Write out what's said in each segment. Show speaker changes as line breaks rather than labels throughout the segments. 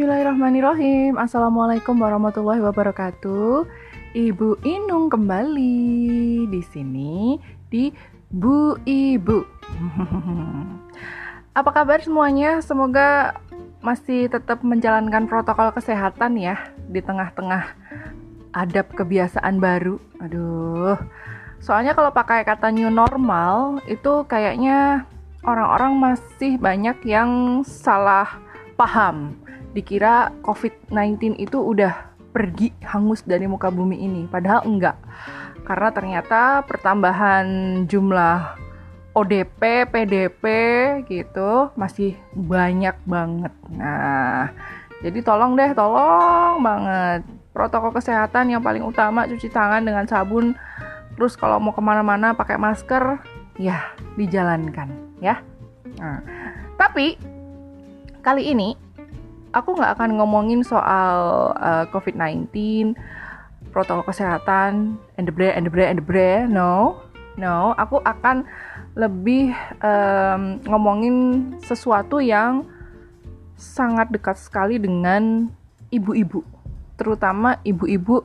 Bismillahirrahmanirrahim. Assalamualaikum warahmatullahi wabarakatuh. Ibu Inung kembali di sini di Bu Ibu. Apa kabar semuanya? Semoga masih tetap menjalankan protokol kesehatan ya Di tengah-tengah adab kebiasaan baru. Aduh. Soalnya kalau pakai kata new normal Itu kayaknya orang-orang masih banyak yang salah paham dikira COVID-19 itu udah pergi hangus dari muka bumi ini, padahal enggak. Karena ternyata pertambahan jumlah ODP, PDP gitu masih banyak banget. Nah, jadi tolong deh, tolong banget. Protokol kesehatan yang paling utama cuci tangan dengan sabun. Terus kalau mau ke mana-mana pakai masker, ya dijalankan ya. Nah, tapi kali ini aku nggak akan ngomongin soal uh, COVID-19, protokol kesehatan, and the bre, and the bre, and the. No, no. Aku akan lebih um, ngomongin sesuatu yang sangat dekat sekali dengan ibu-ibu, terutama ibu-ibu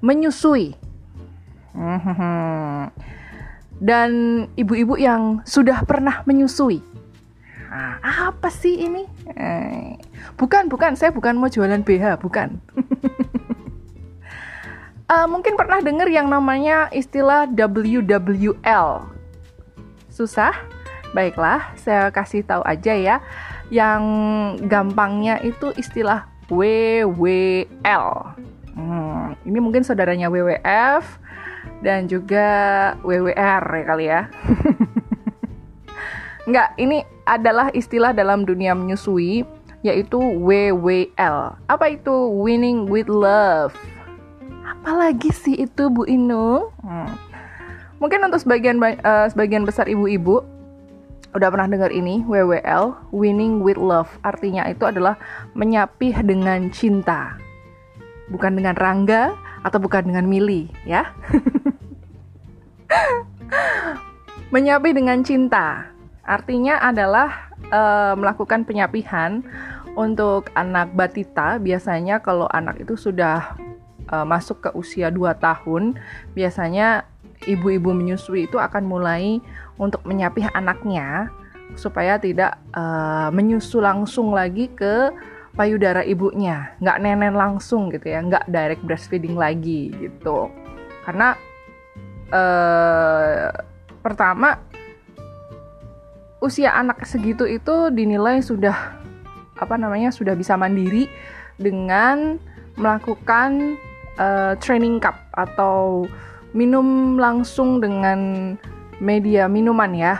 menyusui. Dan ibu-ibu yang sudah pernah menyusui. Apa sih ini? Eh, bukan, bukan. Saya bukan mau jualan BH, bukan. uh, mungkin pernah dengar yang namanya istilah WWL. Susah? Baiklah, saya kasih tahu aja ya. Yang gampangnya itu istilah WWL. Hmm, ini mungkin saudaranya WWF dan juga WWR ya kali ya. Enggak, ini adalah istilah dalam dunia menyusui yaitu WWL. Apa itu winning with love? Apalagi sih itu Bu Inu? Hmm. Mungkin untuk sebagian uh, sebagian besar ibu-ibu udah pernah dengar ini WWL, winning with love. Artinya itu adalah menyapih dengan cinta. Bukan dengan Rangga atau bukan dengan Mili, ya. menyapih dengan cinta Artinya adalah uh, melakukan penyapihan untuk anak batita. Biasanya kalau anak itu sudah uh, masuk ke usia 2 tahun, biasanya ibu-ibu menyusui itu akan mulai untuk menyapih anaknya supaya tidak uh, menyusu langsung lagi ke payudara ibunya, nggak nenen langsung gitu ya, nggak direct breastfeeding lagi gitu. Karena uh, pertama usia anak segitu itu dinilai sudah apa namanya sudah bisa mandiri dengan melakukan uh, training cup atau minum langsung dengan media minuman ya.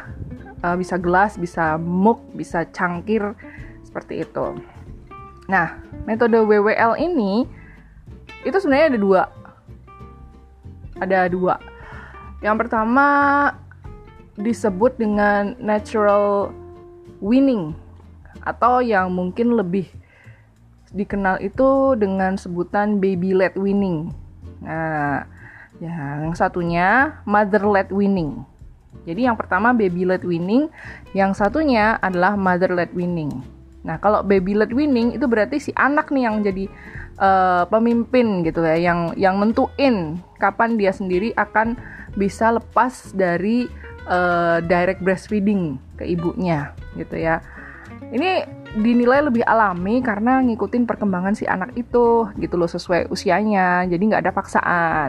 Uh, bisa gelas bisa mug bisa cangkir seperti itu. Nah metode WWL ini itu sebenarnya ada dua. Ada dua. Yang pertama disebut dengan natural winning atau yang mungkin lebih dikenal itu dengan sebutan baby led winning. Nah, yang satunya mother led winning. Jadi yang pertama baby led winning, yang satunya adalah mother led winning. Nah, kalau baby led winning itu berarti si anak nih yang jadi uh, pemimpin gitu ya, yang yang nentuin kapan dia sendiri akan bisa lepas dari uh, direct breastfeeding ke ibunya gitu ya. Ini dinilai lebih alami karena ngikutin perkembangan si anak itu gitu loh sesuai usianya. Jadi nggak ada paksaan.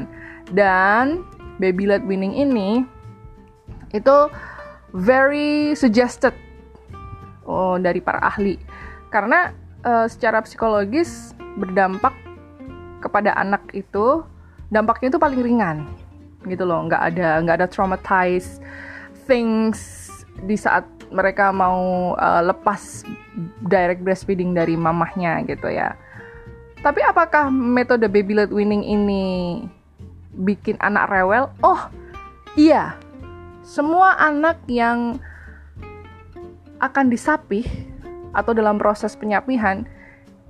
Dan baby led weaning ini itu very suggested oh, dari para ahli karena uh, secara psikologis berdampak kepada anak itu dampaknya itu paling ringan gitu loh nggak ada nggak ada traumatized things di saat mereka mau uh, lepas direct breastfeeding dari mamahnya gitu ya. Tapi apakah metode baby led weaning ini bikin anak rewel? Oh, iya. Semua anak yang akan disapih atau dalam proses penyapihan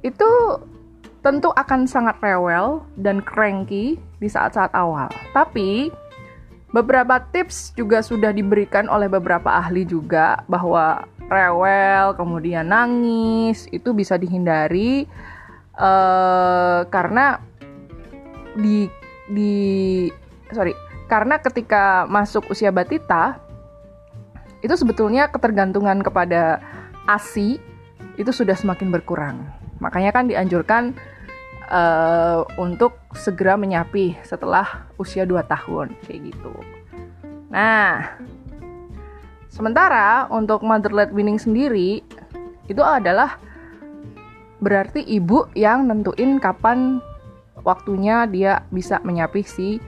itu tentu akan sangat rewel dan cranky di saat-saat awal. Tapi Beberapa tips juga sudah diberikan oleh beberapa ahli juga bahwa rewel, kemudian nangis, itu bisa dihindari uh, karena di di sorry karena ketika masuk usia batita itu sebetulnya ketergantungan kepada asi itu sudah semakin berkurang. Makanya kan dianjurkan uh, untuk segera menyapi setelah usia 2 tahun kayak gitu nah Sementara untuk mother-led winning sendiri itu adalah berarti ibu yang nentuin kapan waktunya dia bisa menyapi si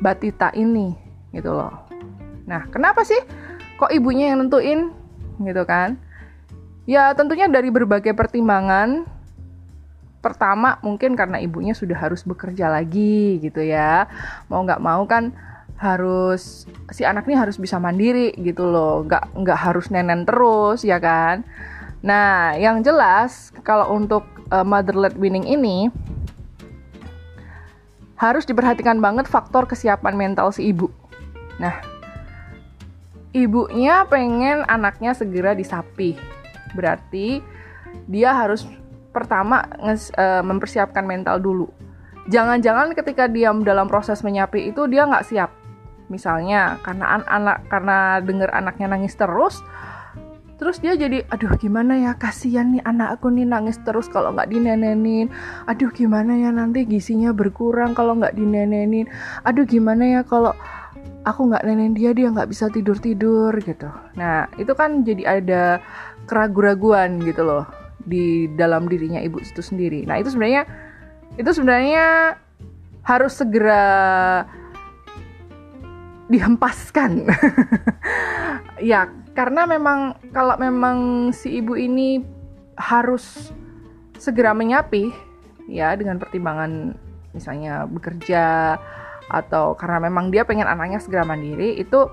batita ini gitu loh. Nah, kenapa sih kok ibunya yang nentuin gitu kan? Ya tentunya dari berbagai pertimbangan. Pertama mungkin karena ibunya sudah harus bekerja lagi gitu ya. Mau nggak mau kan harus si anak ini harus bisa mandiri gitu loh. Nggak nggak harus nenen terus ya kan? Nah yang jelas kalau untuk uh, mother led winning ini harus diperhatikan banget faktor kesiapan mental si ibu. Nah ibunya pengen anaknya segera disapi berarti dia harus pertama nges, uh, mempersiapkan mental dulu. Jangan-jangan ketika dia dalam proses menyapi itu dia nggak siap. Misalnya karena an anak karena dengar anaknya nangis terus terus dia jadi aduh gimana ya kasihan nih anak aku nih nangis terus kalau nggak dinenenin. Aduh gimana ya nanti gisinya berkurang kalau nggak dinenenin. Aduh gimana ya kalau aku nggak nenek dia dia nggak bisa tidur tidur gitu. Nah itu kan jadi ada keraguan-raguan gitu loh di dalam dirinya ibu itu sendiri nah itu sebenarnya itu sebenarnya harus segera dihempaskan. ya, karena memang kalau memang si ibu ini harus segera menyapi ya dengan pertimbangan misalnya bekerja atau karena memang dia pengen anaknya segera mandiri itu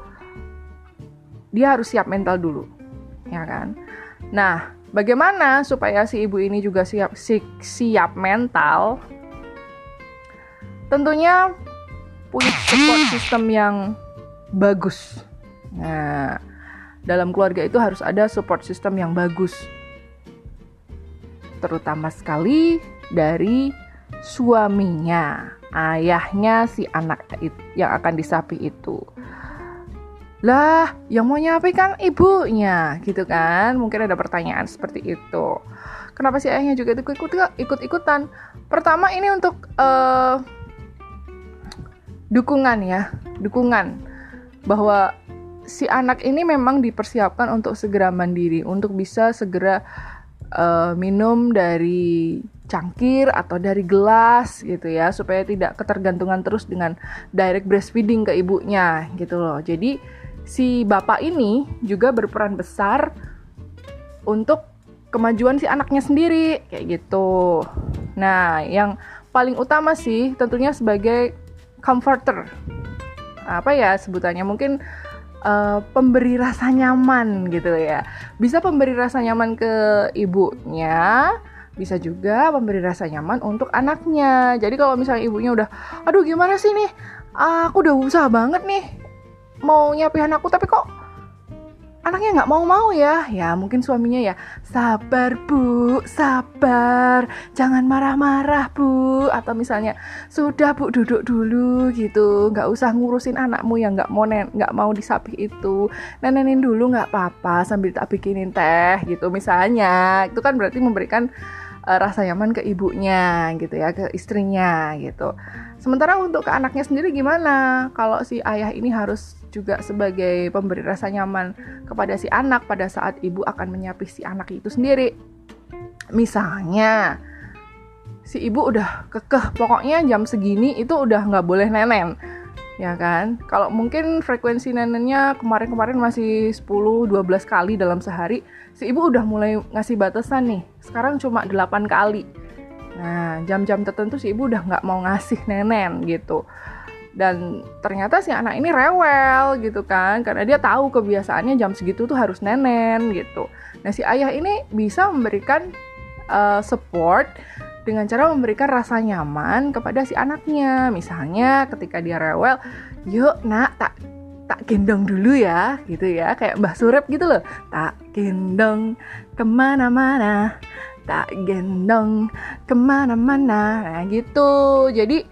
dia harus siap mental dulu ya kan nah bagaimana supaya si ibu ini juga siap si, siap mental tentunya punya support system yang bagus. Nah, dalam keluarga itu harus ada support system yang bagus. Terutama sekali dari suaminya, ayahnya si anak yang akan disapi itu. Lah, yang mau nyapi kan ibunya, gitu kan? Mungkin ada pertanyaan seperti itu. Kenapa si ayahnya juga ikut ikut ikutan? Pertama ini untuk uh, dukungan ya, dukungan bahwa si anak ini memang dipersiapkan untuk segera mandiri, untuk bisa segera uh, minum dari cangkir atau dari gelas gitu ya, supaya tidak ketergantungan terus dengan direct breastfeeding ke ibunya gitu loh. Jadi si bapak ini juga berperan besar untuk kemajuan si anaknya sendiri kayak gitu. Nah, yang paling utama sih tentunya sebagai comforter apa ya sebutannya mungkin uh, pemberi rasa nyaman gitu ya. Bisa pemberi rasa nyaman ke ibunya, bisa juga memberi rasa nyaman untuk anaknya. Jadi kalau misalnya ibunya udah, aduh gimana sih nih, aku udah usaha banget nih mau nyapihan aku tapi kok anaknya nggak mau-mau ya? Ya mungkin suaminya ya sabar bu sabar jangan marah-marah bu. Atau misalnya sudah bu duduk dulu gitu. Nggak usah ngurusin anakmu yang nggak mau nggak mau disapi itu. Nenenin dulu nggak apa-apa sambil tak bikinin teh gitu. Misalnya itu kan berarti memberikan uh, rasa nyaman ke ibunya gitu ya ke istrinya gitu sementara untuk ke anaknya sendiri gimana kalau si ayah ini harus juga sebagai pemberi rasa nyaman kepada si anak pada saat ibu akan menyapi si anak itu sendiri. Misalnya, si ibu udah kekeh, pokoknya jam segini itu udah nggak boleh nenen. Ya kan? Kalau mungkin frekuensi nenennya kemarin-kemarin masih 10-12 kali dalam sehari, si ibu udah mulai ngasih batasan nih. Sekarang cuma 8 kali. Nah, jam-jam tertentu si ibu udah nggak mau ngasih nenen gitu. Dan ternyata si anak ini rewel gitu kan. Karena dia tahu kebiasaannya jam segitu tuh harus nenen gitu. Nah si ayah ini bisa memberikan uh, support dengan cara memberikan rasa nyaman kepada si anaknya. Misalnya ketika dia rewel yuk nak tak tak gendong dulu ya gitu ya. Kayak Mbah Surep gitu loh. Tak gendong ke mana-mana tak gendong ke mana-mana. Nah gitu. Jadi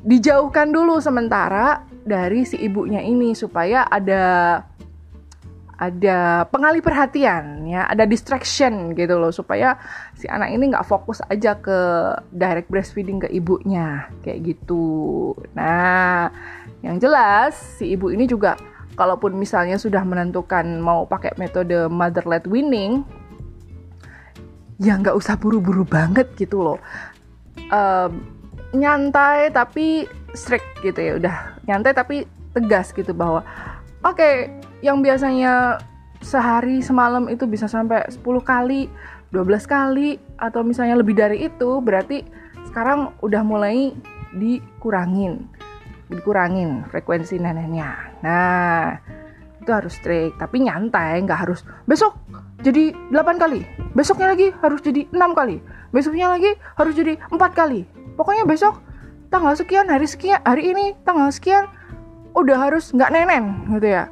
dijauhkan dulu sementara dari si ibunya ini supaya ada ada pengalih perhatian ya. Ada distraction gitu loh supaya si anak ini nggak fokus aja ke direct breastfeeding ke ibunya. Kayak gitu. Nah yang jelas si ibu ini juga kalaupun misalnya sudah menentukan mau pakai metode mother led winning ya nggak usah buru-buru banget gitu loh um, nyantai tapi strict gitu ya udah nyantai tapi tegas gitu bahwa oke okay, yang biasanya sehari semalam itu bisa sampai 10 kali, 12 kali atau misalnya lebih dari itu berarti sekarang udah mulai dikurangin. Dikurangin frekuensi neneknya. Nah, itu harus strict, tapi nyantai, nggak harus besok jadi 8 kali, besoknya lagi harus jadi 6 kali, besoknya lagi harus jadi 4 kali. Pokoknya besok tanggal sekian, hari sekian, hari ini tanggal sekian udah harus nggak nenen gitu ya.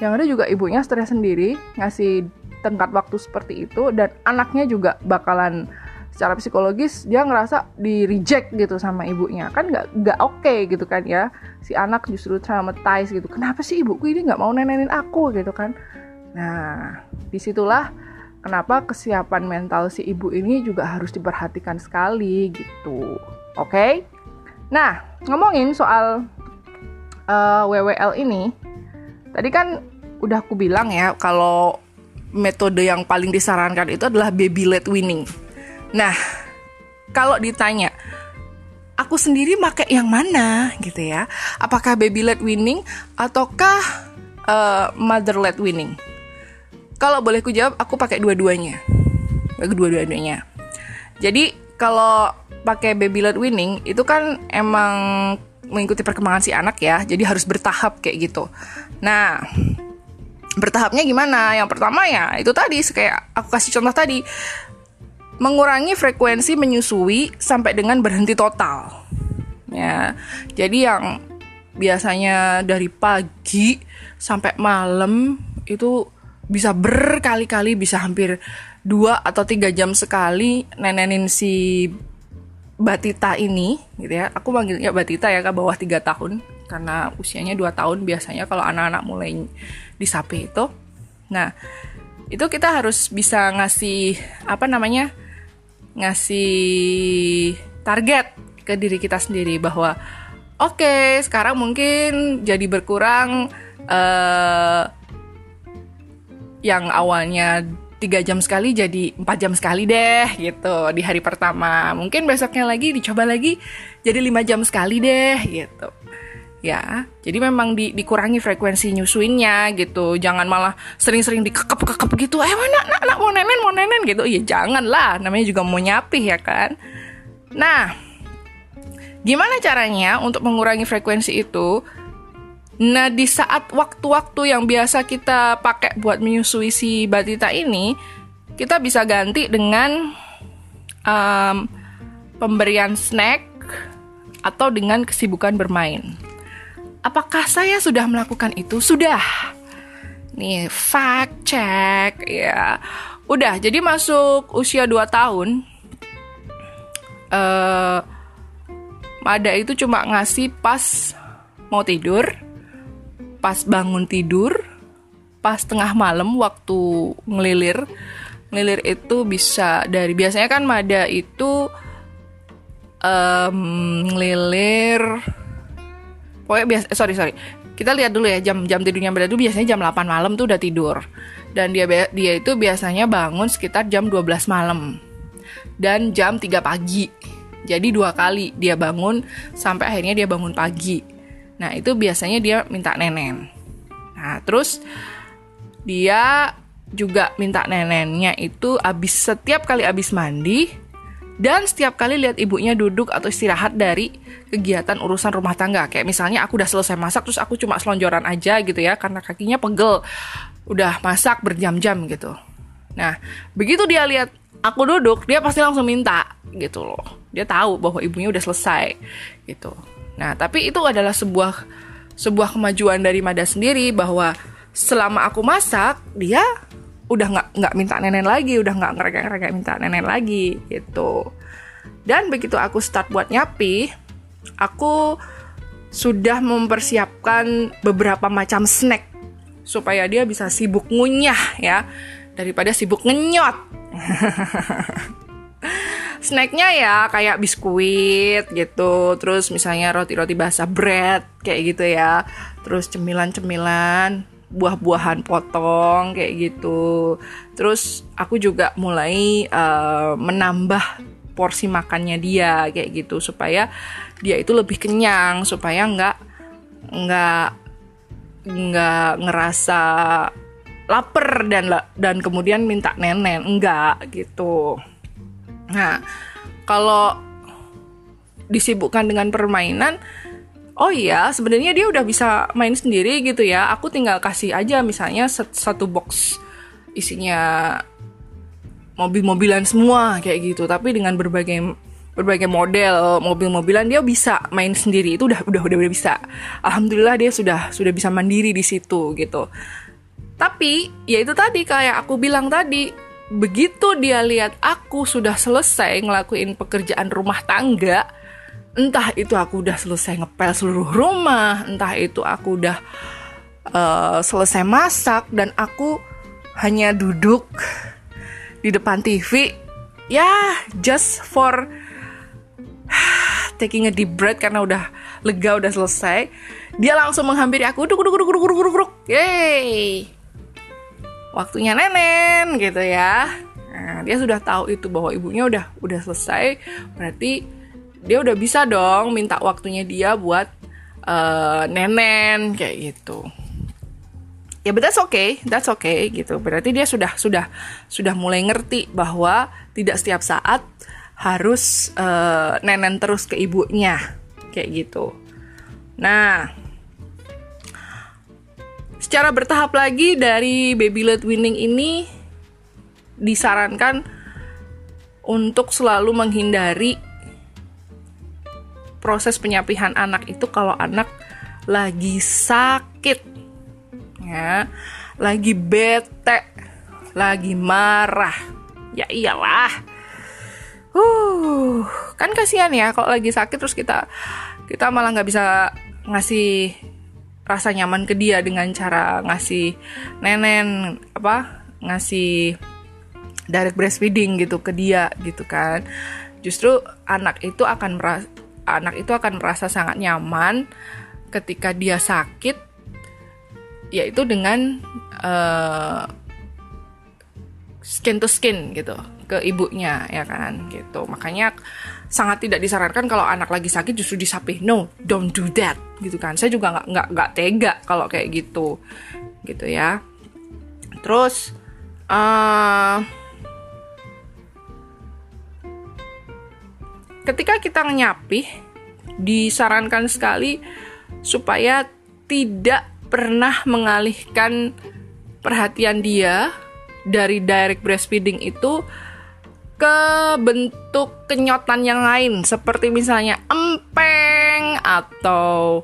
Yang ada juga ibunya stres sendiri ngasih tengkat waktu seperti itu dan anaknya juga bakalan secara psikologis dia ngerasa di reject gitu sama ibunya. Kan nggak nggak oke okay gitu kan ya. Si anak justru traumatized gitu. Kenapa sih ibuku ini nggak mau nenenin aku gitu kan nah di situlah kenapa kesiapan mental si ibu ini juga harus diperhatikan sekali gitu oke okay? nah ngomongin soal uh, eh, WWL ini tadi kan udah aku bilang ya kalau metode yang paling disarankan itu adalah baby led winning. Nah, kalau ditanya aku sendiri pakai yang mana gitu ya? Apakah baby led winning ataukah uh, mother led winning? Kalau boleh ku jawab, aku pakai dua-duanya. Dua-duanya. Jadi kalau pakai baby led winning itu kan emang mengikuti perkembangan si anak ya, jadi harus bertahap kayak gitu. Nah, bertahapnya gimana? Yang pertama ya itu tadi kayak aku kasih contoh tadi mengurangi frekuensi menyusui sampai dengan berhenti total. Ya. Jadi yang biasanya dari pagi sampai malam itu bisa berkali-kali bisa hampir dua atau tiga jam sekali nenenin si Batita ini gitu ya aku manggilnya Batita ya ke bawah tiga tahun karena usianya 2 tahun biasanya kalau anak-anak mulai disapi itu. Nah, itu kita harus bisa ngasih apa namanya? ngasih target ke diri kita sendiri bahwa oke, okay, sekarang mungkin jadi berkurang uh, yang awalnya tiga jam sekali jadi empat jam sekali deh gitu di hari pertama. Mungkin besoknya lagi dicoba lagi jadi lima jam sekali deh gitu. Ya jadi memang di, dikurangi frekuensi nyusuinnya gitu. Jangan malah sering-sering dikekep-kekep gitu. Eh mana nak, nak mau nenen mau nenen gitu. Ya jangan lah namanya juga mau nyapih ya kan? Nah gimana caranya untuk mengurangi frekuensi itu nah di saat waktu-waktu yang biasa kita pakai buat menyusui si batita ini kita bisa ganti dengan um, pemberian snack atau dengan kesibukan bermain Apakah saya sudah melakukan itu? Sudah. Nih, fact check ya. Udah, jadi masuk usia 2 tahun. Uh, Mada itu cuma ngasih pas mau tidur, pas bangun tidur, pas tengah malam waktu ngelilir. Ngelilir itu bisa dari biasanya kan Mada itu um, ngelilir pokoknya biasa eh, sorry sorry. Kita lihat dulu ya jam jam tidurnya Mbak itu biasanya jam 8 malam tuh udah tidur. Dan dia dia itu biasanya bangun sekitar jam 12 malam. Dan jam 3 pagi. Jadi dua kali dia bangun sampai akhirnya dia bangun pagi nah itu biasanya dia minta nenen nah terus dia juga minta nenennya itu abis setiap kali abis mandi dan setiap kali lihat ibunya duduk atau istirahat dari kegiatan urusan rumah tangga. Kayak misalnya aku udah selesai masak terus aku cuma selonjoran aja gitu ya karena kakinya pegel. Udah masak berjam-jam gitu. Nah, begitu dia lihat aku duduk, dia pasti langsung minta gitu loh. Dia tahu bahwa ibunya udah selesai gitu. Nah, tapi itu adalah sebuah sebuah kemajuan dari Mada sendiri bahwa selama aku masak dia udah nggak nggak minta nenek lagi udah nggak ngereka-ngereka minta nenek lagi gitu. Dan begitu aku start buat nyapi aku sudah mempersiapkan beberapa macam snack supaya dia bisa sibuk ngunyah ya daripada sibuk ngenyot snacknya ya kayak biskuit gitu terus misalnya roti-roti basah bread kayak gitu ya terus cemilan-cemilan buah-buahan potong kayak gitu. Terus aku juga mulai uh, menambah porsi makannya dia kayak gitu supaya dia itu lebih kenyang supaya nggak nggak nggak ngerasa lapar dan dan kemudian minta nenek enggak gitu. Nah, kalau disibukkan dengan permainan oh iya sebenarnya dia udah bisa main sendiri gitu ya. Aku tinggal kasih aja misalnya satu box isinya mobil-mobilan semua kayak gitu. Tapi dengan berbagai berbagai model mobil-mobilan dia bisa main sendiri. Itu udah udah udah, udah bisa. Alhamdulillah dia sudah sudah bisa mandiri di situ gitu. Tapi ya itu tadi kayak aku bilang tadi begitu dia lihat aku sudah selesai ngelakuin pekerjaan rumah tangga entah itu aku udah selesai ngepel seluruh rumah, entah itu aku udah uh, selesai masak dan aku hanya duduk di depan TV, ya just for taking a deep breath karena udah lega udah selesai. Dia langsung menghampiri aku, duk duk duk duk duk duk duk, yay, waktunya nenen gitu ya. Nah, dia sudah tahu itu bahwa ibunya udah udah selesai, berarti dia udah bisa dong minta waktunya dia buat uh, nenen kayak gitu. Ya but that's okay that's okay gitu. Berarti dia sudah sudah sudah mulai ngerti bahwa tidak setiap saat harus uh, nenen terus ke ibunya kayak gitu. Nah secara bertahap lagi dari baby led winning ini disarankan untuk selalu menghindari proses penyapihan anak itu kalau anak lagi sakit ya lagi bete lagi marah. Ya iyalah. Uh kan kasihan ya kalau lagi sakit terus kita kita malah nggak bisa ngasih rasa nyaman ke dia dengan cara ngasih nenen apa ngasih direct breastfeeding gitu ke dia gitu kan. Justru anak itu akan merasa anak itu akan merasa sangat nyaman ketika dia sakit yaitu dengan uh, skin to skin gitu ke ibunya ya kan gitu. Makanya sangat tidak disarankan kalau anak lagi sakit justru disapih. No don't do that gitu kan. Saya juga nggak nggak nggak tega kalau kayak gitu gitu ya. Terus uh, ketika kita nyapih disarankan sekali supaya tidak pernah mengalihkan perhatian dia dari direct breastfeeding itu ke bentuk kenyotan yang lain seperti misalnya empeng atau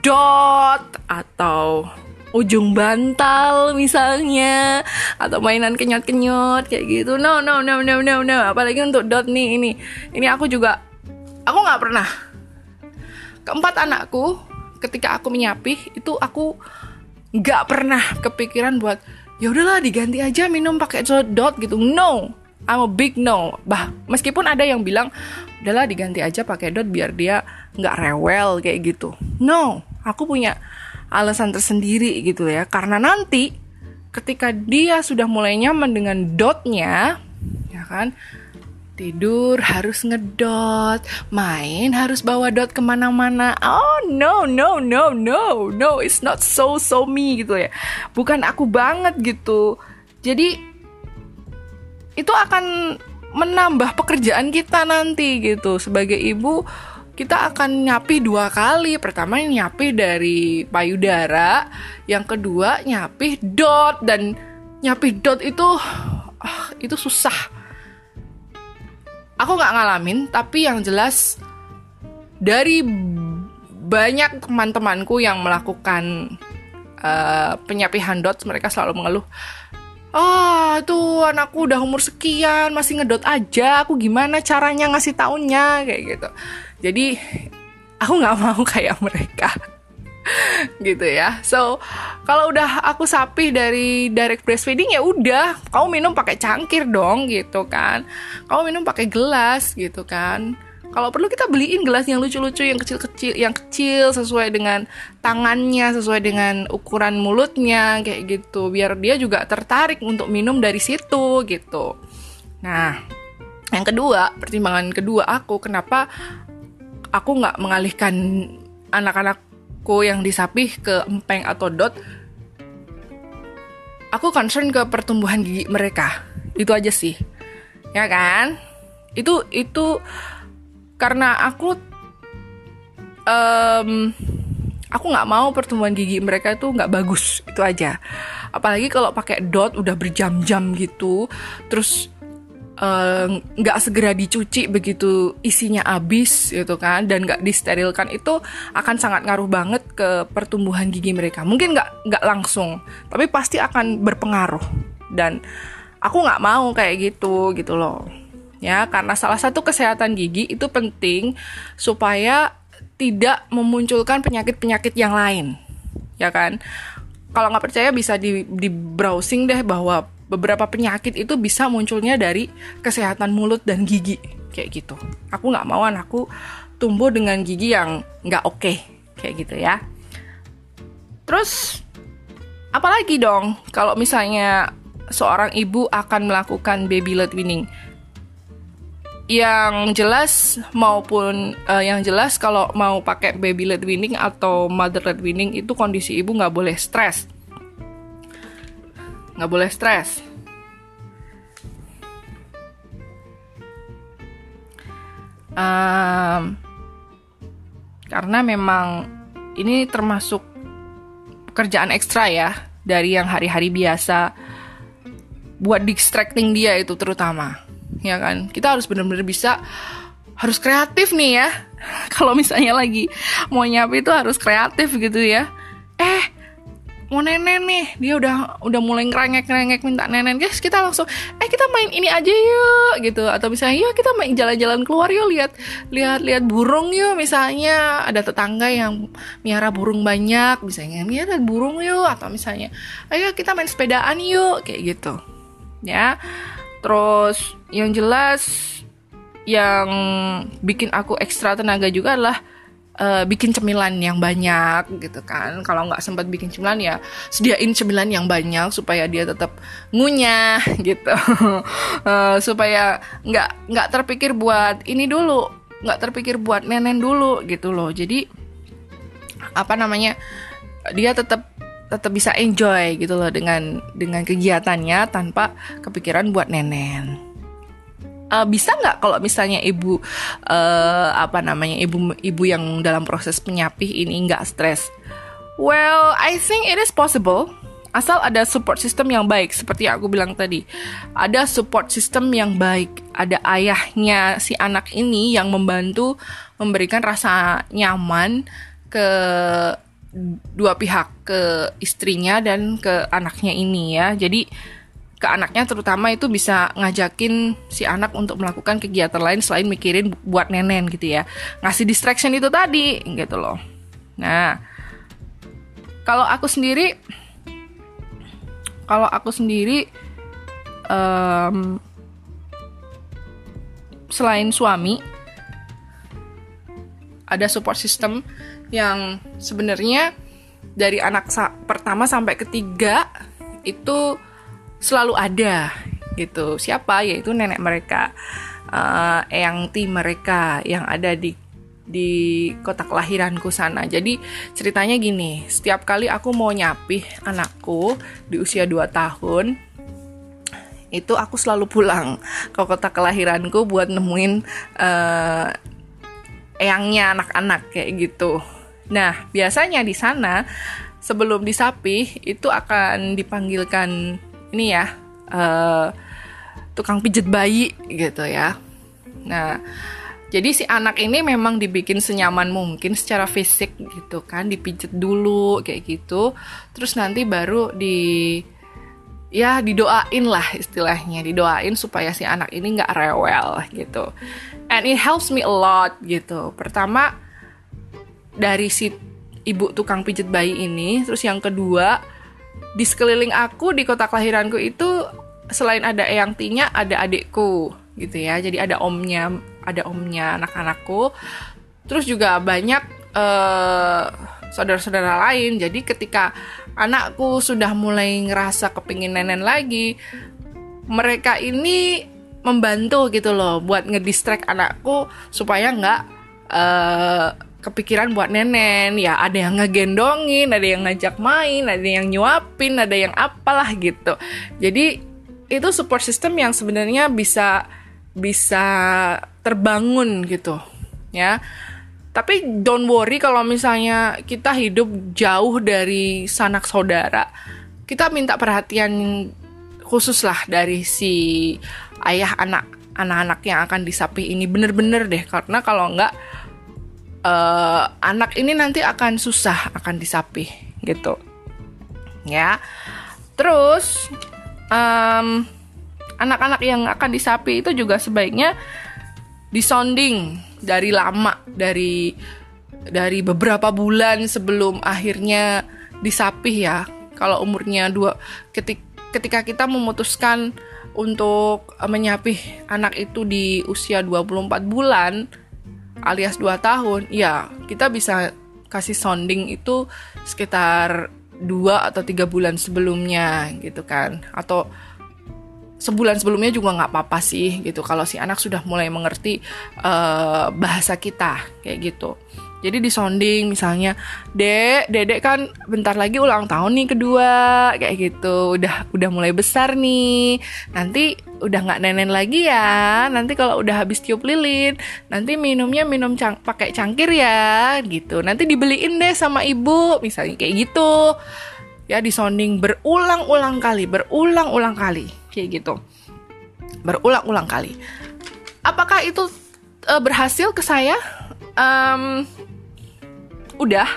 dot atau ujung bantal misalnya atau mainan kenyot-kenyot kayak gitu. No no no no no no. Apalagi untuk dot nih ini. Ini aku juga aku nggak pernah. Keempat anakku ketika aku menyapih itu aku nggak pernah kepikiran buat ya udahlah diganti aja minum pakai dot gitu. No I'm a big no bah meskipun ada yang bilang udahlah diganti aja pakai dot biar dia nggak rewel kayak gitu no aku punya alasan tersendiri gitu ya karena nanti ketika dia sudah mulai nyaman dengan dotnya ya kan tidur harus ngedot, main harus bawa dot ke mana-mana. Oh no no no no no, it's not so so me gitu ya. Bukan aku banget gitu. Jadi itu akan menambah pekerjaan kita nanti gitu sebagai ibu kita akan nyapi dua kali. Pertama nyapi dari payudara, yang kedua nyapi dot dan nyapi dot itu ah, itu susah. Aku nggak ngalamin, tapi yang jelas dari banyak teman-temanku yang melakukan uh, penyapihan dot mereka selalu mengeluh ah tuh anakku udah umur sekian masih ngedot aja. Aku gimana caranya ngasih taunya? Kayak gitu. Jadi aku nggak mau kayak mereka. Gitu ya. So kalau udah aku sapi dari direct breastfeeding ya udah. Kamu minum pakai cangkir dong gitu kan. Kamu minum pakai gelas gitu kan kalau perlu kita beliin gelas yang lucu-lucu, yang kecil-kecil, yang kecil sesuai dengan tangannya, sesuai dengan ukuran mulutnya kayak gitu, biar dia juga tertarik untuk minum dari situ gitu. Nah, yang kedua, pertimbangan kedua aku kenapa aku nggak mengalihkan anak-anakku yang disapih ke empeng atau dot. Aku concern ke pertumbuhan gigi mereka. Itu aja sih. Ya kan? Itu itu karena aku um, aku nggak mau pertumbuhan gigi mereka itu nggak bagus itu aja. Apalagi kalau pakai dot udah berjam-jam gitu terus nggak uh, segera dicuci begitu isinya habis gitu kan dan nggak disterilkan itu akan sangat ngaruh banget ke pertumbuhan gigi mereka. Mungkin nggak nggak langsung tapi pasti akan berpengaruh. Dan aku nggak mau kayak gitu gitu loh ya karena salah satu kesehatan gigi itu penting supaya tidak memunculkan penyakit-penyakit yang lain. Ya kan? Kalau nggak percaya bisa di, di browsing deh bahwa beberapa penyakit itu bisa munculnya dari kesehatan mulut dan gigi. Kayak gitu. Aku nggak mau anakku tumbuh dengan gigi yang nggak oke. Okay, kayak gitu ya. Terus apalagi dong kalau misalnya seorang ibu akan melakukan baby led weaning yang jelas maupun uh, yang jelas kalau mau pakai baby led weaning atau mother led weaning itu kondisi ibu nggak boleh stres. Nggak boleh stres. Um, karena memang ini termasuk pekerjaan ekstra ya dari yang hari-hari biasa buat distracting dia itu terutama ya kan? Kita harus benar-benar bisa harus kreatif nih ya. Kalau misalnya lagi mau nyapi itu harus kreatif gitu ya. Eh mau nenen nih. Dia udah udah mulai ngerengek ngerengek minta nenen guys kita langsung eh kita main ini aja yuk gitu. Atau misalnya yuk kita main jalan-jalan keluar yuk. Lihat lihat lihat burung yuk misalnya. Ada tetangga yang miara burung banyak. Misalnya miara burung yuk. Atau misalnya ayo kita main sepedaan yuk kayak gitu. Ya Terus yang jelas yang bikin aku ekstra tenaga juga adalah uh, bikin cemilan yang banyak gitu kan. Kalau nggak sempat bikin cemilan ya sediain cemilan yang banyak supaya dia tetap ngunyah gitu. uh, supaya nggak nggak terpikir buat ini dulu, nggak terpikir buat nenen dulu gitu loh. Jadi apa namanya dia tetap tetap bisa enjoy gitu loh dengan dengan kegiatannya tanpa kepikiran buat nenen. Uh, bisa nggak kalau misalnya ibu uh, apa namanya ibu ibu yang dalam proses penyapih ini nggak stres? Well, I think it is possible asal ada support system yang baik seperti yang aku bilang tadi ada support system yang baik ada ayahnya si anak ini yang membantu memberikan rasa nyaman ke dua pihak ke istrinya dan ke anaknya ini ya. Jadi ke anaknya terutama itu bisa ngajakin si anak untuk melakukan kegiatan lain selain mikirin buat nenen gitu ya. Ngasih distraction itu tadi gitu loh. Nah, kalau aku sendiri kalau aku sendiri um, selain suami ada support system yang sebenarnya dari anak sa pertama sampai ketiga itu selalu ada gitu siapa yaitu nenek mereka uh, eyang ti mereka yang ada di di kota kelahiranku sana. Jadi ceritanya gini, setiap kali aku mau nyapih anakku di usia 2 tahun, itu aku selalu pulang ke kota kelahiranku buat nemuin uh, eyangnya anak-anak kayak gitu. Nah, biasanya di sana sebelum disapih itu akan dipanggilkan ini ya uh, tukang pijet bayi gitu ya. Nah, Jadi si anak ini memang dibikin senyaman mungkin secara fisik gitu kan, dipijet dulu kayak gitu. Terus nanti baru di ya didoain lah istilahnya, didoain supaya si anak ini nggak rewel gitu. And it helps me a lot gitu. Pertama dari si ibu tukang pijet bayi ini, terus yang kedua di sekeliling aku di kota kelahiranku itu selain ada eyang tinya ada adikku gitu ya. Jadi ada omnya ada omnya anak-anakku terus juga banyak uh, saudara-saudara lain. Jadi ketika anakku sudah mulai ngerasa kepingin nenen lagi mereka ini membantu gitu loh buat ngedistract anakku supaya nggak uh, kepikiran buat nenen ya ada yang ngegendongin ada yang ngajak main ada yang nyuapin ada yang apalah gitu. Jadi itu support system yang sebenarnya bisa bisa terbangun gitu ya tapi don't worry kalau misalnya kita hidup jauh dari sanak saudara. Kita minta perhatian khusus lah dari si ayah anak anak-anak yang akan disapi ini. Bener-bener deh karena kalau enggak uh, anak ini nanti akan susah akan disapi gitu. Ya. Terus um, anak-anak yang akan disapi itu juga sebaiknya disonding dari lama dari dari beberapa bulan sebelum akhirnya disapih ya. Kalau umurnya dua ketik, ketika kita memutuskan untuk menyapih anak itu di usia 24 bulan alias 2 tahun ya kita bisa kasih sounding itu sekitar dua atau tiga bulan sebelumnya gitu kan. Atau sebulan sebelumnya juga nggak apa-apa sih gitu. Kalau si anak sudah mulai mengerti uh, bahasa kita kayak gitu. Jadi di sounding misalnya dek dedek kan bentar lagi ulang tahun nih kedua kayak gitu. Udah udah mulai besar nih. Nanti udah nggak nenen lagi ya. Nanti kalau udah habis tiup lilin nanti minumnya minum cang pakai cangkir ya gitu. Nanti dibeliin deh sama ibu misalnya kayak gitu. Ya di sounding berulang-ulang kali berulang-ulang kali kayak gitu. Berulang-ulang kali. Apakah itu uh, berhasil ke saya? Um, udah.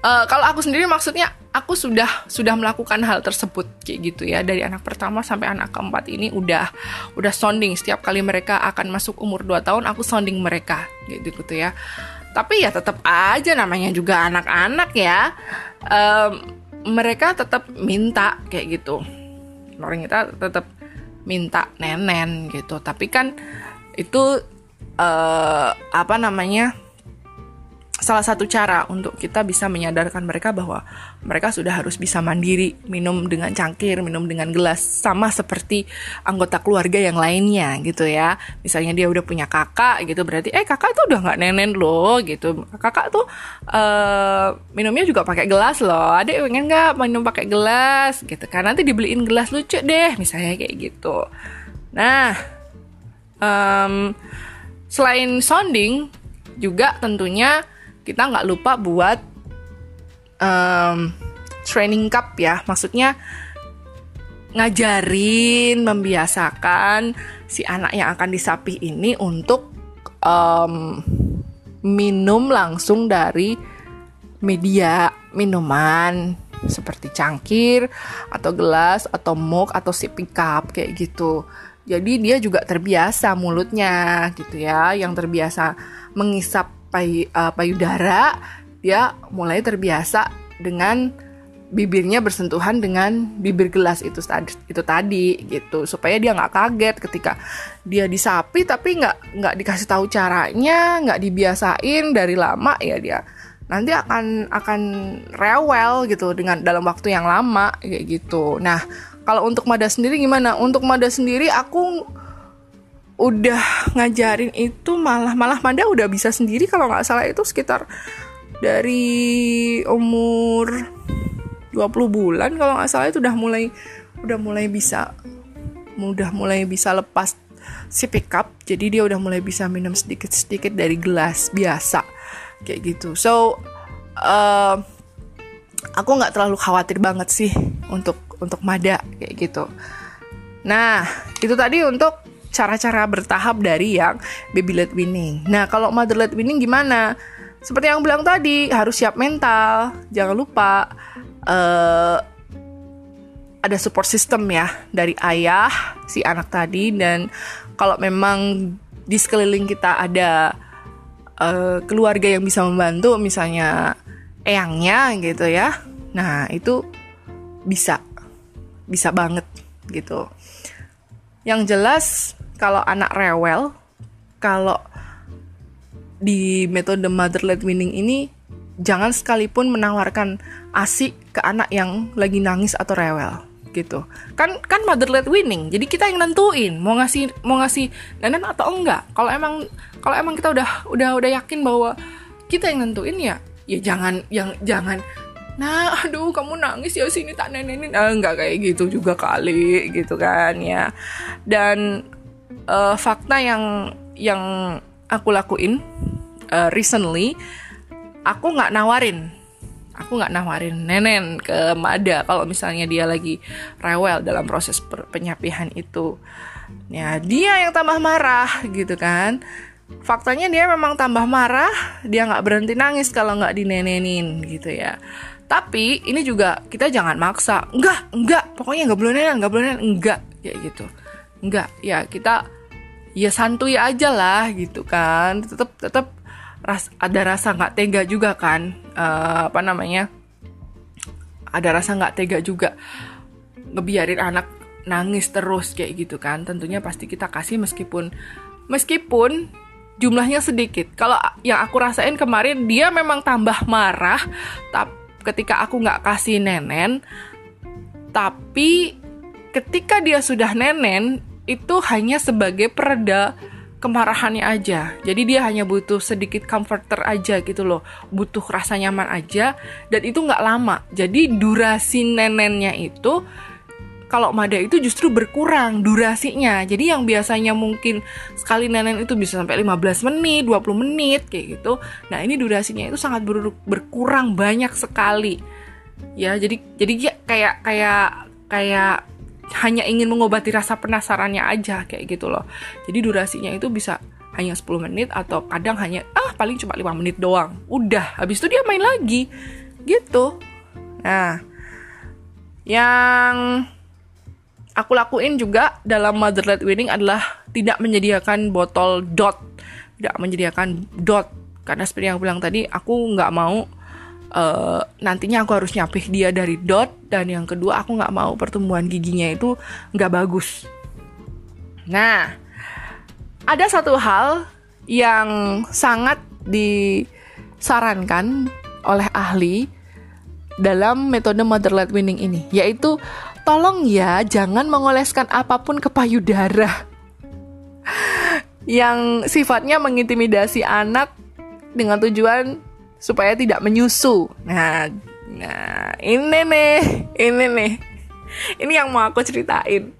Uh, kalau aku sendiri maksudnya aku sudah sudah melakukan hal tersebut kayak gitu ya. Dari anak pertama sampai anak keempat ini udah udah sounding. Setiap kali mereka akan masuk umur 2 tahun aku sounding mereka gitu gitu ya. Tapi ya tetap aja namanya juga anak-anak ya. Um, mereka tetap minta kayak gitu orang kita tetap minta nenen gitu. Tapi kan itu uh, apa namanya salah satu cara untuk kita bisa menyadarkan mereka bahwa mereka sudah harus bisa mandiri minum dengan cangkir, minum dengan gelas sama seperti anggota keluarga yang lainnya gitu ya. Misalnya dia udah punya kakak gitu berarti eh kakak tuh udah nggak nenen loh gitu. Kakak tuh uh, minumnya juga pakai gelas loh. Adik pengen nggak minum pakai gelas gitu kan. Nanti dibeliin gelas lucu deh misalnya kayak gitu. Nah, um, selain sounding juga tentunya kita nggak lupa buat um, training cup ya maksudnya ngajarin membiasakan si anak yang akan disapih ini untuk um, minum langsung dari media minuman seperti cangkir atau gelas atau mug atau sipping cup kayak gitu. Jadi dia juga terbiasa mulutnya gitu ya, yang terbiasa mengisap pay, uh, payudara dia mulai terbiasa dengan bibirnya bersentuhan dengan bibir gelas itu tadi itu tadi gitu. Supaya dia nggak kaget ketika dia disapi tapi nggak nggak dikasih tahu caranya nggak dibiasain dari lama ya dia nanti akan akan rewel gitu dengan dalam waktu yang lama kayak gitu. Nah kalau untuk Mada sendiri gimana? Untuk Mada sendiri aku udah ngajarin itu malah malah Manda udah bisa sendiri kalau nggak salah. Itu sekitar dari umur 20 bulan kalau nggak salah itu udah mulai udah mulai bisa udah mulai bisa lepas si pickup. Jadi dia udah mulai bisa minum sedikit-sedikit dari gelas biasa kayak gitu. So uh, aku nggak terlalu khawatir banget sih untuk untuk Mada kayak gitu. Nah itu tadi untuk cara-cara bertahap dari yang baby led weaning. Nah, kalau mother led weaning gimana? Seperti yang bilang tadi, harus siap mental. Jangan lupa uh, ada support system ya dari ayah si anak tadi dan kalau memang di sekeliling kita ada uh, keluarga yang bisa membantu misalnya eyangnya gitu ya nah itu bisa bisa banget gitu yang jelas kalau anak rewel kalau di metode mother led winning ini jangan sekalipun menawarkan asi ke anak yang lagi nangis atau rewel gitu. Kan kan mother led winning jadi kita yang nentuin mau ngasih mau ngasih nenek atau enggak. Kalau emang kalau emang kita udah udah udah yakin bahwa kita yang nentuin ya ya jangan yang jangan nah aduh kamu nangis ya sini tak nenenin ah, enggak kayak gitu juga kali gitu kan ya. Dan uh, fakta yang yang aku lakuin uh, recently aku nggak nawarin. Aku nggak nawarin nenen ke Mada kalau misalnya dia lagi rewel dalam proses penyapihan itu. Ya dia yang tambah marah gitu kan. Faktanya dia memang tambah marah dia nggak berhenti nangis kalau nggak dinenenin gitu ya. Tapi ini juga kita jangan maksa. Enggak enggak pokoknya nggak boleh nenen nggak boleh nenen enggak ya gitu enggak ya kita ya santuy aja lah gitu kan. Tetap tetap ras ada rasa nggak tega juga kan. Uh, apa namanya? Ada rasa nggak tega juga ngebiarin anak nangis terus kayak gitu kan. Tentunya pasti kita kasih meskipun meskipun jumlahnya sedikit. Kalau yang aku rasain kemarin dia memang tambah marah tapi ketika aku nggak kasih nenen. Tapi ketika dia sudah nenen itu hanya sebagai pereda kemarahannya aja. Jadi dia hanya butuh sedikit comforter aja gitu loh, butuh rasa nyaman aja dan itu nggak lama. Jadi durasi nenennya itu kalau Mada itu justru berkurang durasinya. Jadi yang biasanya mungkin sekali nenen itu bisa sampai 15 menit, 20 menit kayak gitu. Nah, ini durasinya itu sangat ber berkurang banyak sekali. Ya, jadi jadi kayak kayak kayak hanya ingin mengobati rasa penasarannya aja kayak gitu loh. Jadi durasinya itu bisa hanya 10 menit atau kadang hanya ah paling cuma 5 menit doang. Udah, habis itu dia main lagi. Gitu. Nah, yang aku lakuin juga dalam mother led wedding adalah tidak menyediakan botol dot, tidak menyediakan dot karena seperti yang aku bilang tadi, aku nggak mau uh, nantinya aku harus nyapih dia dari dot dan yang kedua aku nggak mau pertumbuhan giginya itu nggak bagus. Nah, ada satu hal yang sangat disarankan oleh ahli dalam metode mother led winning ini, yaitu tolong ya jangan mengoleskan apa pun ke payudara yang sifatnya mengintimidasi anak dengan tujuan supaya tidak menyusu. Nah, nah ini nih, ini nih. Ini yang mau aku ceritain.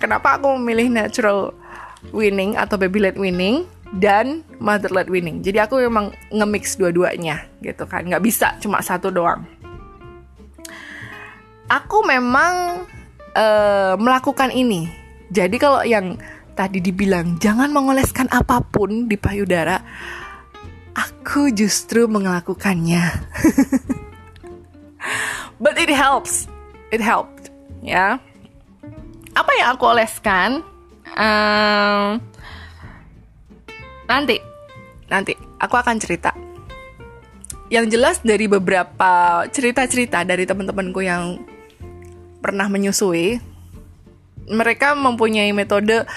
Kenapa aku memilih natural winning atau baby led winning dan mother led winning. Jadi aku memang nge-mix dua-duanya gitu kan. Nggak bisa cuma satu doang. Aku memang uh, melakukan ini. Jadi kalau yang tadi dibilang jangan mengoleskan apa pun di payudara, aku justru melakukannya. But it helps. It helped, ya. Apa yang aku oleskan? Um, nanti, nanti aku akan cerita. Yang jelas dari beberapa cerita-cerita dari teman-temanku yang pernah menyusui, mereka mempunyai metode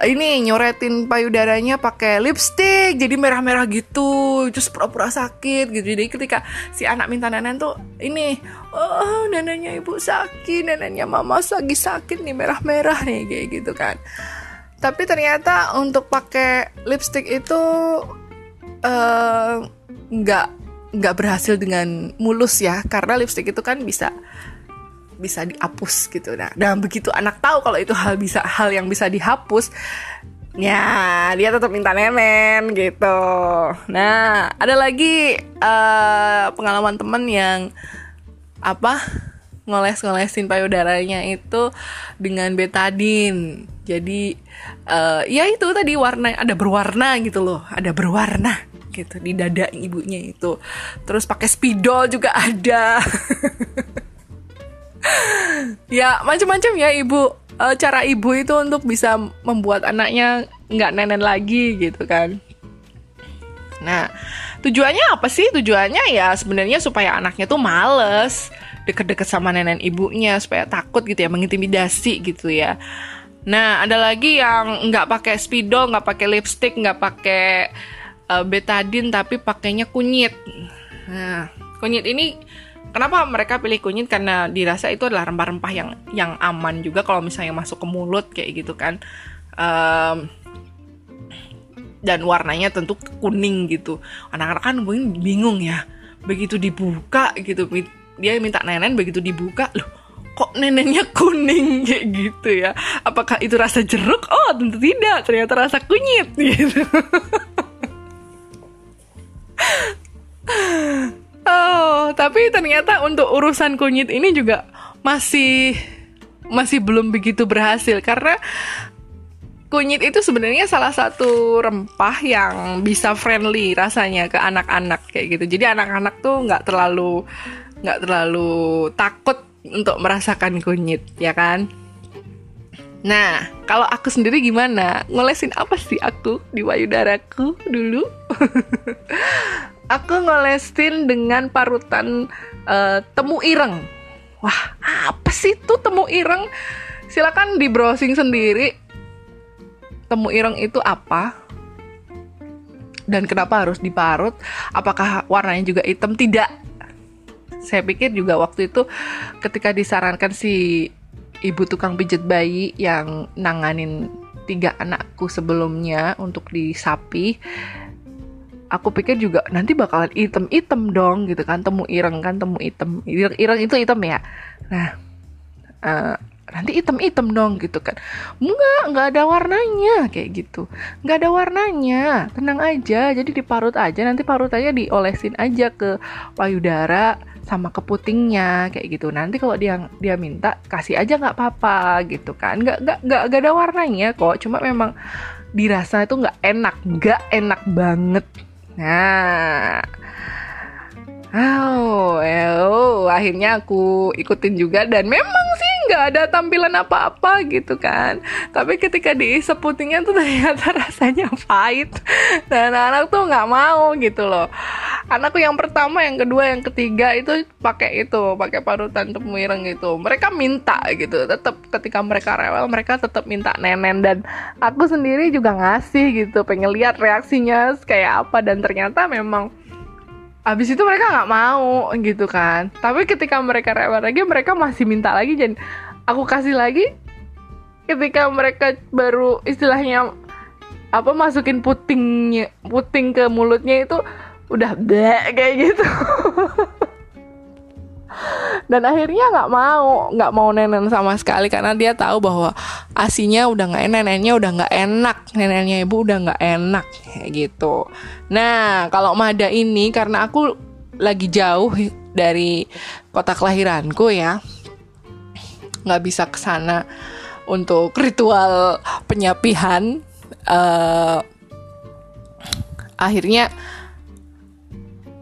ini nyoretin payudaranya pakai lipstick jadi merah-merah gitu terus pura-pura sakit gitu. Jadi ketika si anak minta nenen tuh ini oh neneknya ibu sakit neneknya mama lagi sakit nih merah-merah nih kayak gitu kan. Tapi ternyata untuk pakai lipstick itu eh, nggak uh, nggak berhasil dengan mulus ya karena lipstick itu kan bisa bisa dihapus gitu nah dan begitu anak tahu kalau itu hal bisa hal yang bisa dihapus ya dia tetap minta nemen gitu nah ada lagi uh, pengalaman temen yang apa ngoles-ngolesin payudaranya itu dengan betadin. Jadi uh, ya itu tadi warna ada berwarna gitu loh, ada berwarna gitu di dada ibunya itu. Terus pakai spidol juga ada. ya macam-macam ya ibu. Uh, cara ibu itu untuk bisa membuat anaknya nggak nenen lagi gitu kan. Nah, tujuannya apa sih? Tujuannya ya sebenarnya supaya anaknya tuh males deket-deket sama nenek ibunya supaya takut gitu ya, mengintimidasi gitu ya. Nah, ada lagi yang nggak pakai spidol, nggak pakai lipstick, nggak pakai uh, betadine, tapi pakainya kunyit. Nah, kunyit ini kenapa mereka pilih kunyit? Karena dirasa itu adalah rempah-rempah yang yang aman juga kalau misalnya masuk ke mulut kayak gitu kan. Um, dan warnanya tentu kuning gitu. Anak-anak kan mungkin bingung ya begitu dibuka gitu. Dia minta nenen begitu dibuka loh kok neneknya kuning? Kayak gitu ya. Apakah itu rasa jeruk? Oh tentu tidak. Ternyata rasa kunyit gitu oh tapi ternyata untuk urusan kunyit ini juga masih masih belum begitu berhasil karena kunyit itu sebenarnya salah satu rempah yang bisa friendly rasanya ke anak-anak kayak gitu. Jadi anak-anak tuh nggak terlalu nggak terlalu takut untuk merasakan kunyit, ya kan? Nah, kalau aku sendiri gimana? Ngolesin apa sih aku di payudaraku dulu? aku ngolesin dengan parutan uh, temu ireng. Wah, apa sih tuh temu ireng? Silakan di browsing sendiri. Temu ireng itu apa? Dan kenapa harus diparut? Apakah warnanya juga hitam? Tidak. Saya pikir juga waktu itu ketika disarankan si ibu tukang pijat bayi yang nanganin tiga anakku sebelumnya untuk disapi aku pikir juga nanti bakalan item-item dong gitu kan. Temu ireng kan temu item. Ireng, ireng itu item ya. Nah uh, nanti item-item dong gitu kan. Enggak enggak ada warnanya kayak gitu. Enggak ada warnanya. Tenang aja jadi diparut aja. Nanti parutannya diolesin aja ke payudara sama ke putingnya kayak gitu. Nanti kalau dia dia minta kasih aja nggak apa-apa gitu kan. Nggak nggak nggak nggak ada warnanya kok. Cuma memang dirasa itu nggak enak. Nggak enak banget nah Oh, oh, akhirnya aku ikutin juga dan memang sih nggak ada tampilan apa-apa gitu kan. Tapi ketika diisep putingnya tuh ternyata rasanya pahit dan anak tuh nggak mau gitu loh. Anakku yang pertama, yang kedua, yang ketiga itu pakai itu, pakai parutan temu ireng gitu. Mereka minta gitu, tetap ketika mereka rewel mereka tetap minta nenen dan aku sendiri juga ngasih gitu, pengen lihat reaksinya kayak apa dan ternyata memang Abis itu mereka nggak mau gitu kan. Tapi ketika mereka rewel lagi, mereka masih minta lagi dan aku kasih lagi. Ketika mereka baru istilahnya apa masukin putingnya puting ke mulutnya itu udah blek kayak gitu. dan akhirnya nggak mau nggak mau nenen sama sekali karena dia tahu bahwa asinya udah nggak enak neneknya udah nggak enak neneknya ibu udah nggak enak kayak gitu. Nah kalau Mada ini karena aku lagi jauh dari kota kelahiranku ya nggak bisa ke sana untuk ritual penyapihan uh, akhirnya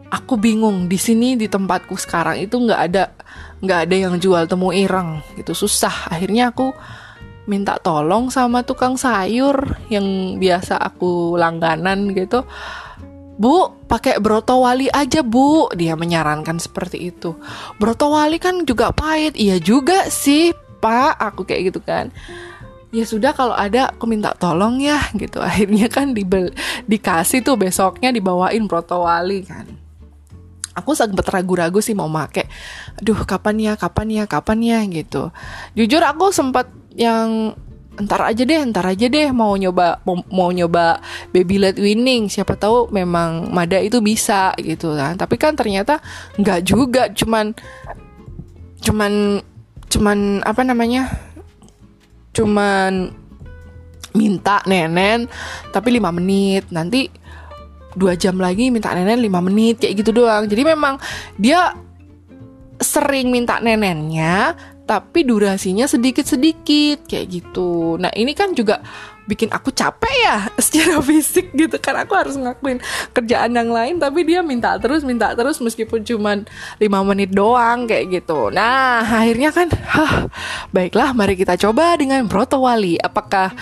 aku bingung di sini di tempatku sekarang itu nggak ada nggak ada yang jual temu ireng itu susah. Akhirnya aku minta tolong sama tukang sayur yang biasa aku langganan gitu. Bu, pakai broto wali aja bu. Dia menyarankan seperti itu. Broto wali kan juga pahit. Iya juga sih pak. Aku kayak gitu kan. Ya sudah kalau ada aku minta tolong ya gitu. Akhirnya kan dibel dikasih tuh besoknya dibawain broto wali kan aku sempat ragu-ragu sih mau make. Aduh kapan ya kapan ya kapan ya gitu. Jujur aku sempat yang entar aja deh entar aja deh mau nyoba mau, mau nyoba baby led winning. Siapa tahu memang Mada itu bisa gitu kan. Tapi kan ternyata nggak juga. Cuman cuman cuman apa namanya cuman minta nenen tapi lima menit. Nanti dua jam lagi minta nenek lima menit kayak gitu doang jadi memang dia sering minta nenennya tapi durasinya sedikit-sedikit kayak gitu. Nah, ini kan juga bikin aku capek ya secara fisik gitu. Kan aku harus ngakuin kerjaan yang lain tapi dia minta terus minta terus meskipun cuma lima menit doang kayak gitu. Nah akhirnya kan hah, baiklah mari kita coba dengan broto wali apakah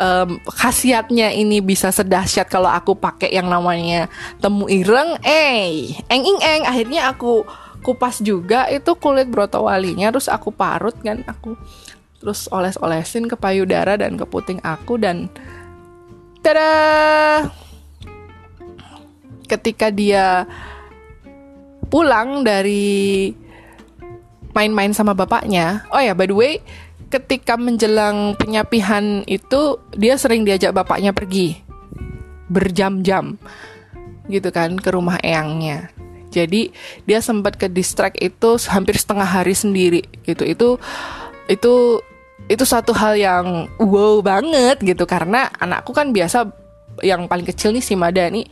um, khasiatnya ini bisa sedahsyat kalau aku pakai yang namanya temu ireng? Eh eng ing eng. Akhirnya aku kupas juga itu kulit broto walinya terus aku parut kan aku terus oles-olesin ke payudara dan ke puting aku dan tada! Ketika dia pulang dari main-main sama bapaknya oh ya by the way ketika menjelang penyapihan itu dia sering diajak bapaknya pergi. Berjam-jam gitu kan ke rumah eyangnya. Jadi dia sempat ke distrik itu hampir setengah hari sendiri gitu. Itu itu itu satu hal yang wow banget gitu karena anakku kan biasa yang paling kecil nih si Mada nih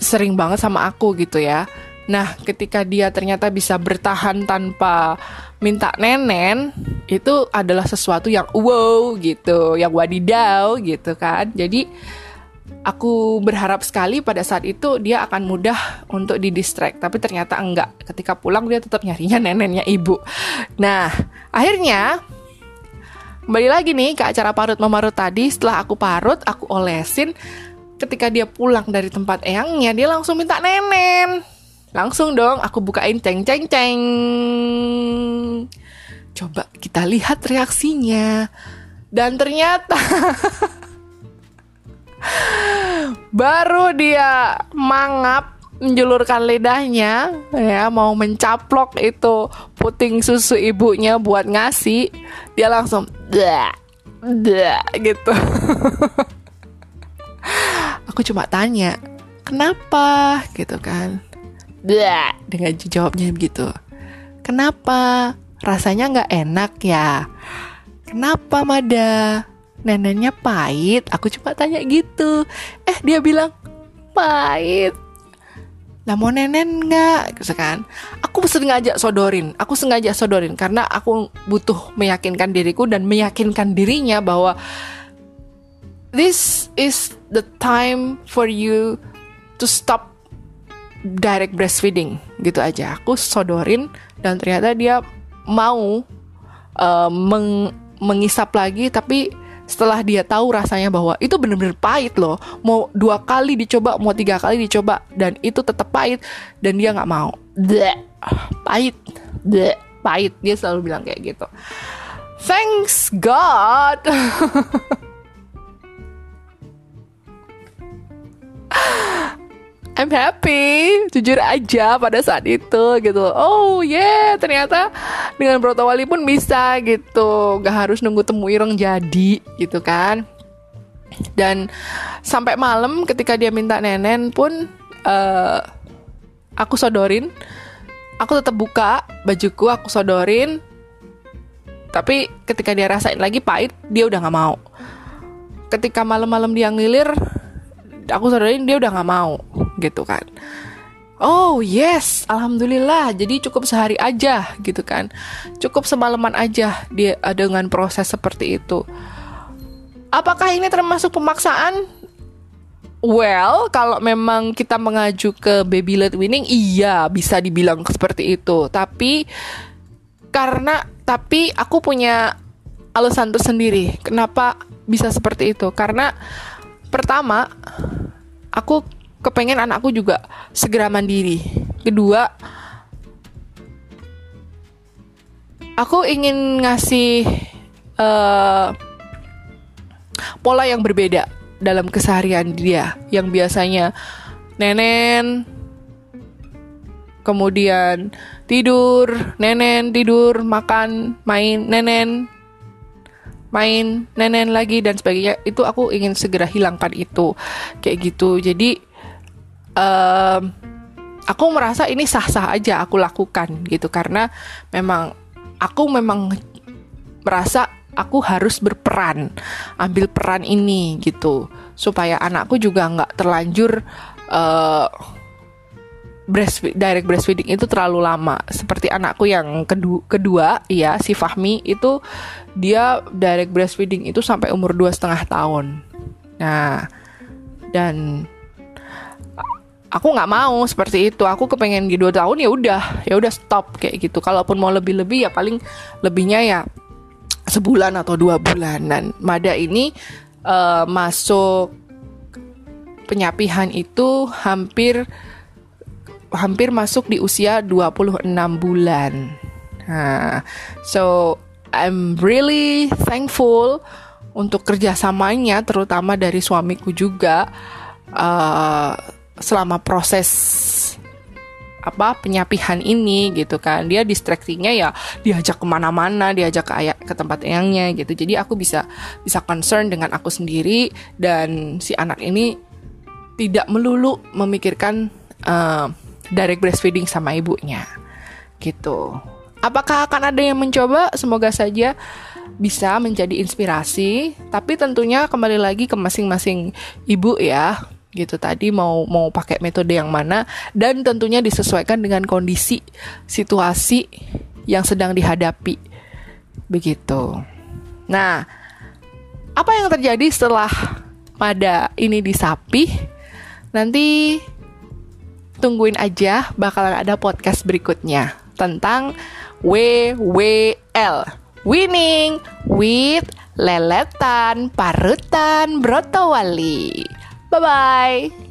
sering banget sama aku gitu ya. Nah, ketika dia ternyata bisa bertahan tanpa minta nenen, itu adalah sesuatu yang wow gitu, yang wadidaw gitu kan. Jadi aku berharap sekali pada saat itu dia akan mudah untuk didistract, tapi ternyata enggak. Ketika pulang dia tetap nyarinya nenennya ibu. Nah, akhirnya Kembali lagi nih ke acara parut memarut tadi. Setelah aku parut, aku olesin. Ketika dia pulang dari tempat eyangnya, dia langsung minta nenen. Langsung dong, aku bukain ceng ceng ceng. Coba kita lihat reaksinya. Dan ternyata baru dia mangap menjulurkan lidahnya ya mau mencaplok itu puting susu ibunya buat ngasih dia langsung dah dah gitu. Aku cuma tanya kenapa? gitu kan. Dah dengan jawabnya begitu. Kenapa? Rasanya nggak enak ya? Kenapa Mada? Neneknya pahit. Aku cuma tanya gitu. Eh dia bilang pahit lah mau nenen nggak? Gitu kan. Aku sengaja sodorin aku sengaja sodorin karena aku butuh meyakinkan diriku dan meyakinkan dirinya bahwa this is the time for you to stop direct breastfeeding gitu aja. Aku sodorin dan ternyata dia mau uh, meng mengisap lagi tapi setelah dia tahu rasanya bahwa itu bener-bener pahit loh. Mau dua kali dicoba mau tiga kali dicoba dan itu tetap pahit dan dia nggak mau. Bleh, pahit. Bleh, pahit. Dia selalu bilang kayak gitu. Thanks God I'm happy, jujur aja pada saat itu gitu. Oh yeah, ternyata dengan broto wali pun bisa gitu, gak harus nunggu temu ireng jadi gitu kan. Dan sampai malam ketika dia minta nenen pun uh, aku sodorin, aku tetap buka bajuku, aku sodorin. Tapi ketika dia rasain lagi pahit, dia udah gak mau. Ketika malam-malam dia ngilir, aku sodorin dia udah gak mau gitu kan Oh yes, alhamdulillah. Jadi cukup sehari aja gitu kan. Cukup semalaman aja dia eh, dengan proses seperti itu. Apakah ini termasuk pemaksaan? Well, kalau memang kita mengaju ke baby led winning, iya bisa dibilang seperti itu. Tapi karena tapi aku punya alasan tersendiri kenapa bisa seperti itu. Karena pertama, aku kepengen anakku juga segera mandiri. Kedua, aku ingin ngasih uh, pola yang berbeda dalam keseharian dia yang biasanya nenen kemudian tidur, nenen, tidur, makan, main, nenen, main, nenen lagi dan sebagainya. Itu aku ingin segera hilangkan itu. Kayak gitu. Jadi um, aku merasa ini sah-sah aja aku lakukan gitu karena memang aku memang merasa aku harus berperan ambil peran ini gitu supaya anakku juga nggak terlanjur uh, breast direct breastfeeding itu terlalu lama. Seperti anakku yang kedua, kedua ya si Fahmi itu dia direct breastfeeding itu sampai umur dua setengah tahun. Nah, dan aku nggak mau seperti itu aku kepengen di dua tahun ya udah ya udah stop kayak gitu kalaupun mau lebih lebih ya paling lebihnya ya sebulan atau dua bulan dan Mada ini uh, masuk penyapihan itu hampir hampir masuk di usia 26 bulan. Nah, so I'm really thankful untuk kerjasamanya, terutama dari suamiku juga. Uh, selama proses apa penyapihan ini gitu kan. Dia distraksinya ya diajak ke mana-mana diajak ke ayah ke tempat eyangnya gitu. Jadi aku bisa bisa concern dengan aku sendiri dan si anak ini tidak melulu memikirkan uh, direct breastfeeding sama ibunya gitu. Apakah akan ada yang mencoba? Semoga saja bisa menjadi inspirasi. Tapi tentunya kembali lagi ke masing-masing ibu ya gitu tadi mau mau pakai metode yang mana dan tentunya disesuaikan dengan kondisi situasi yang sedang dihadapi begitu. Nah, apa yang terjadi setelah pada ini disapi? Nanti tungguin aja bakalan ada podcast berikutnya tentang WWL Winning with Leletan Parutan Brotowali. Bye bye.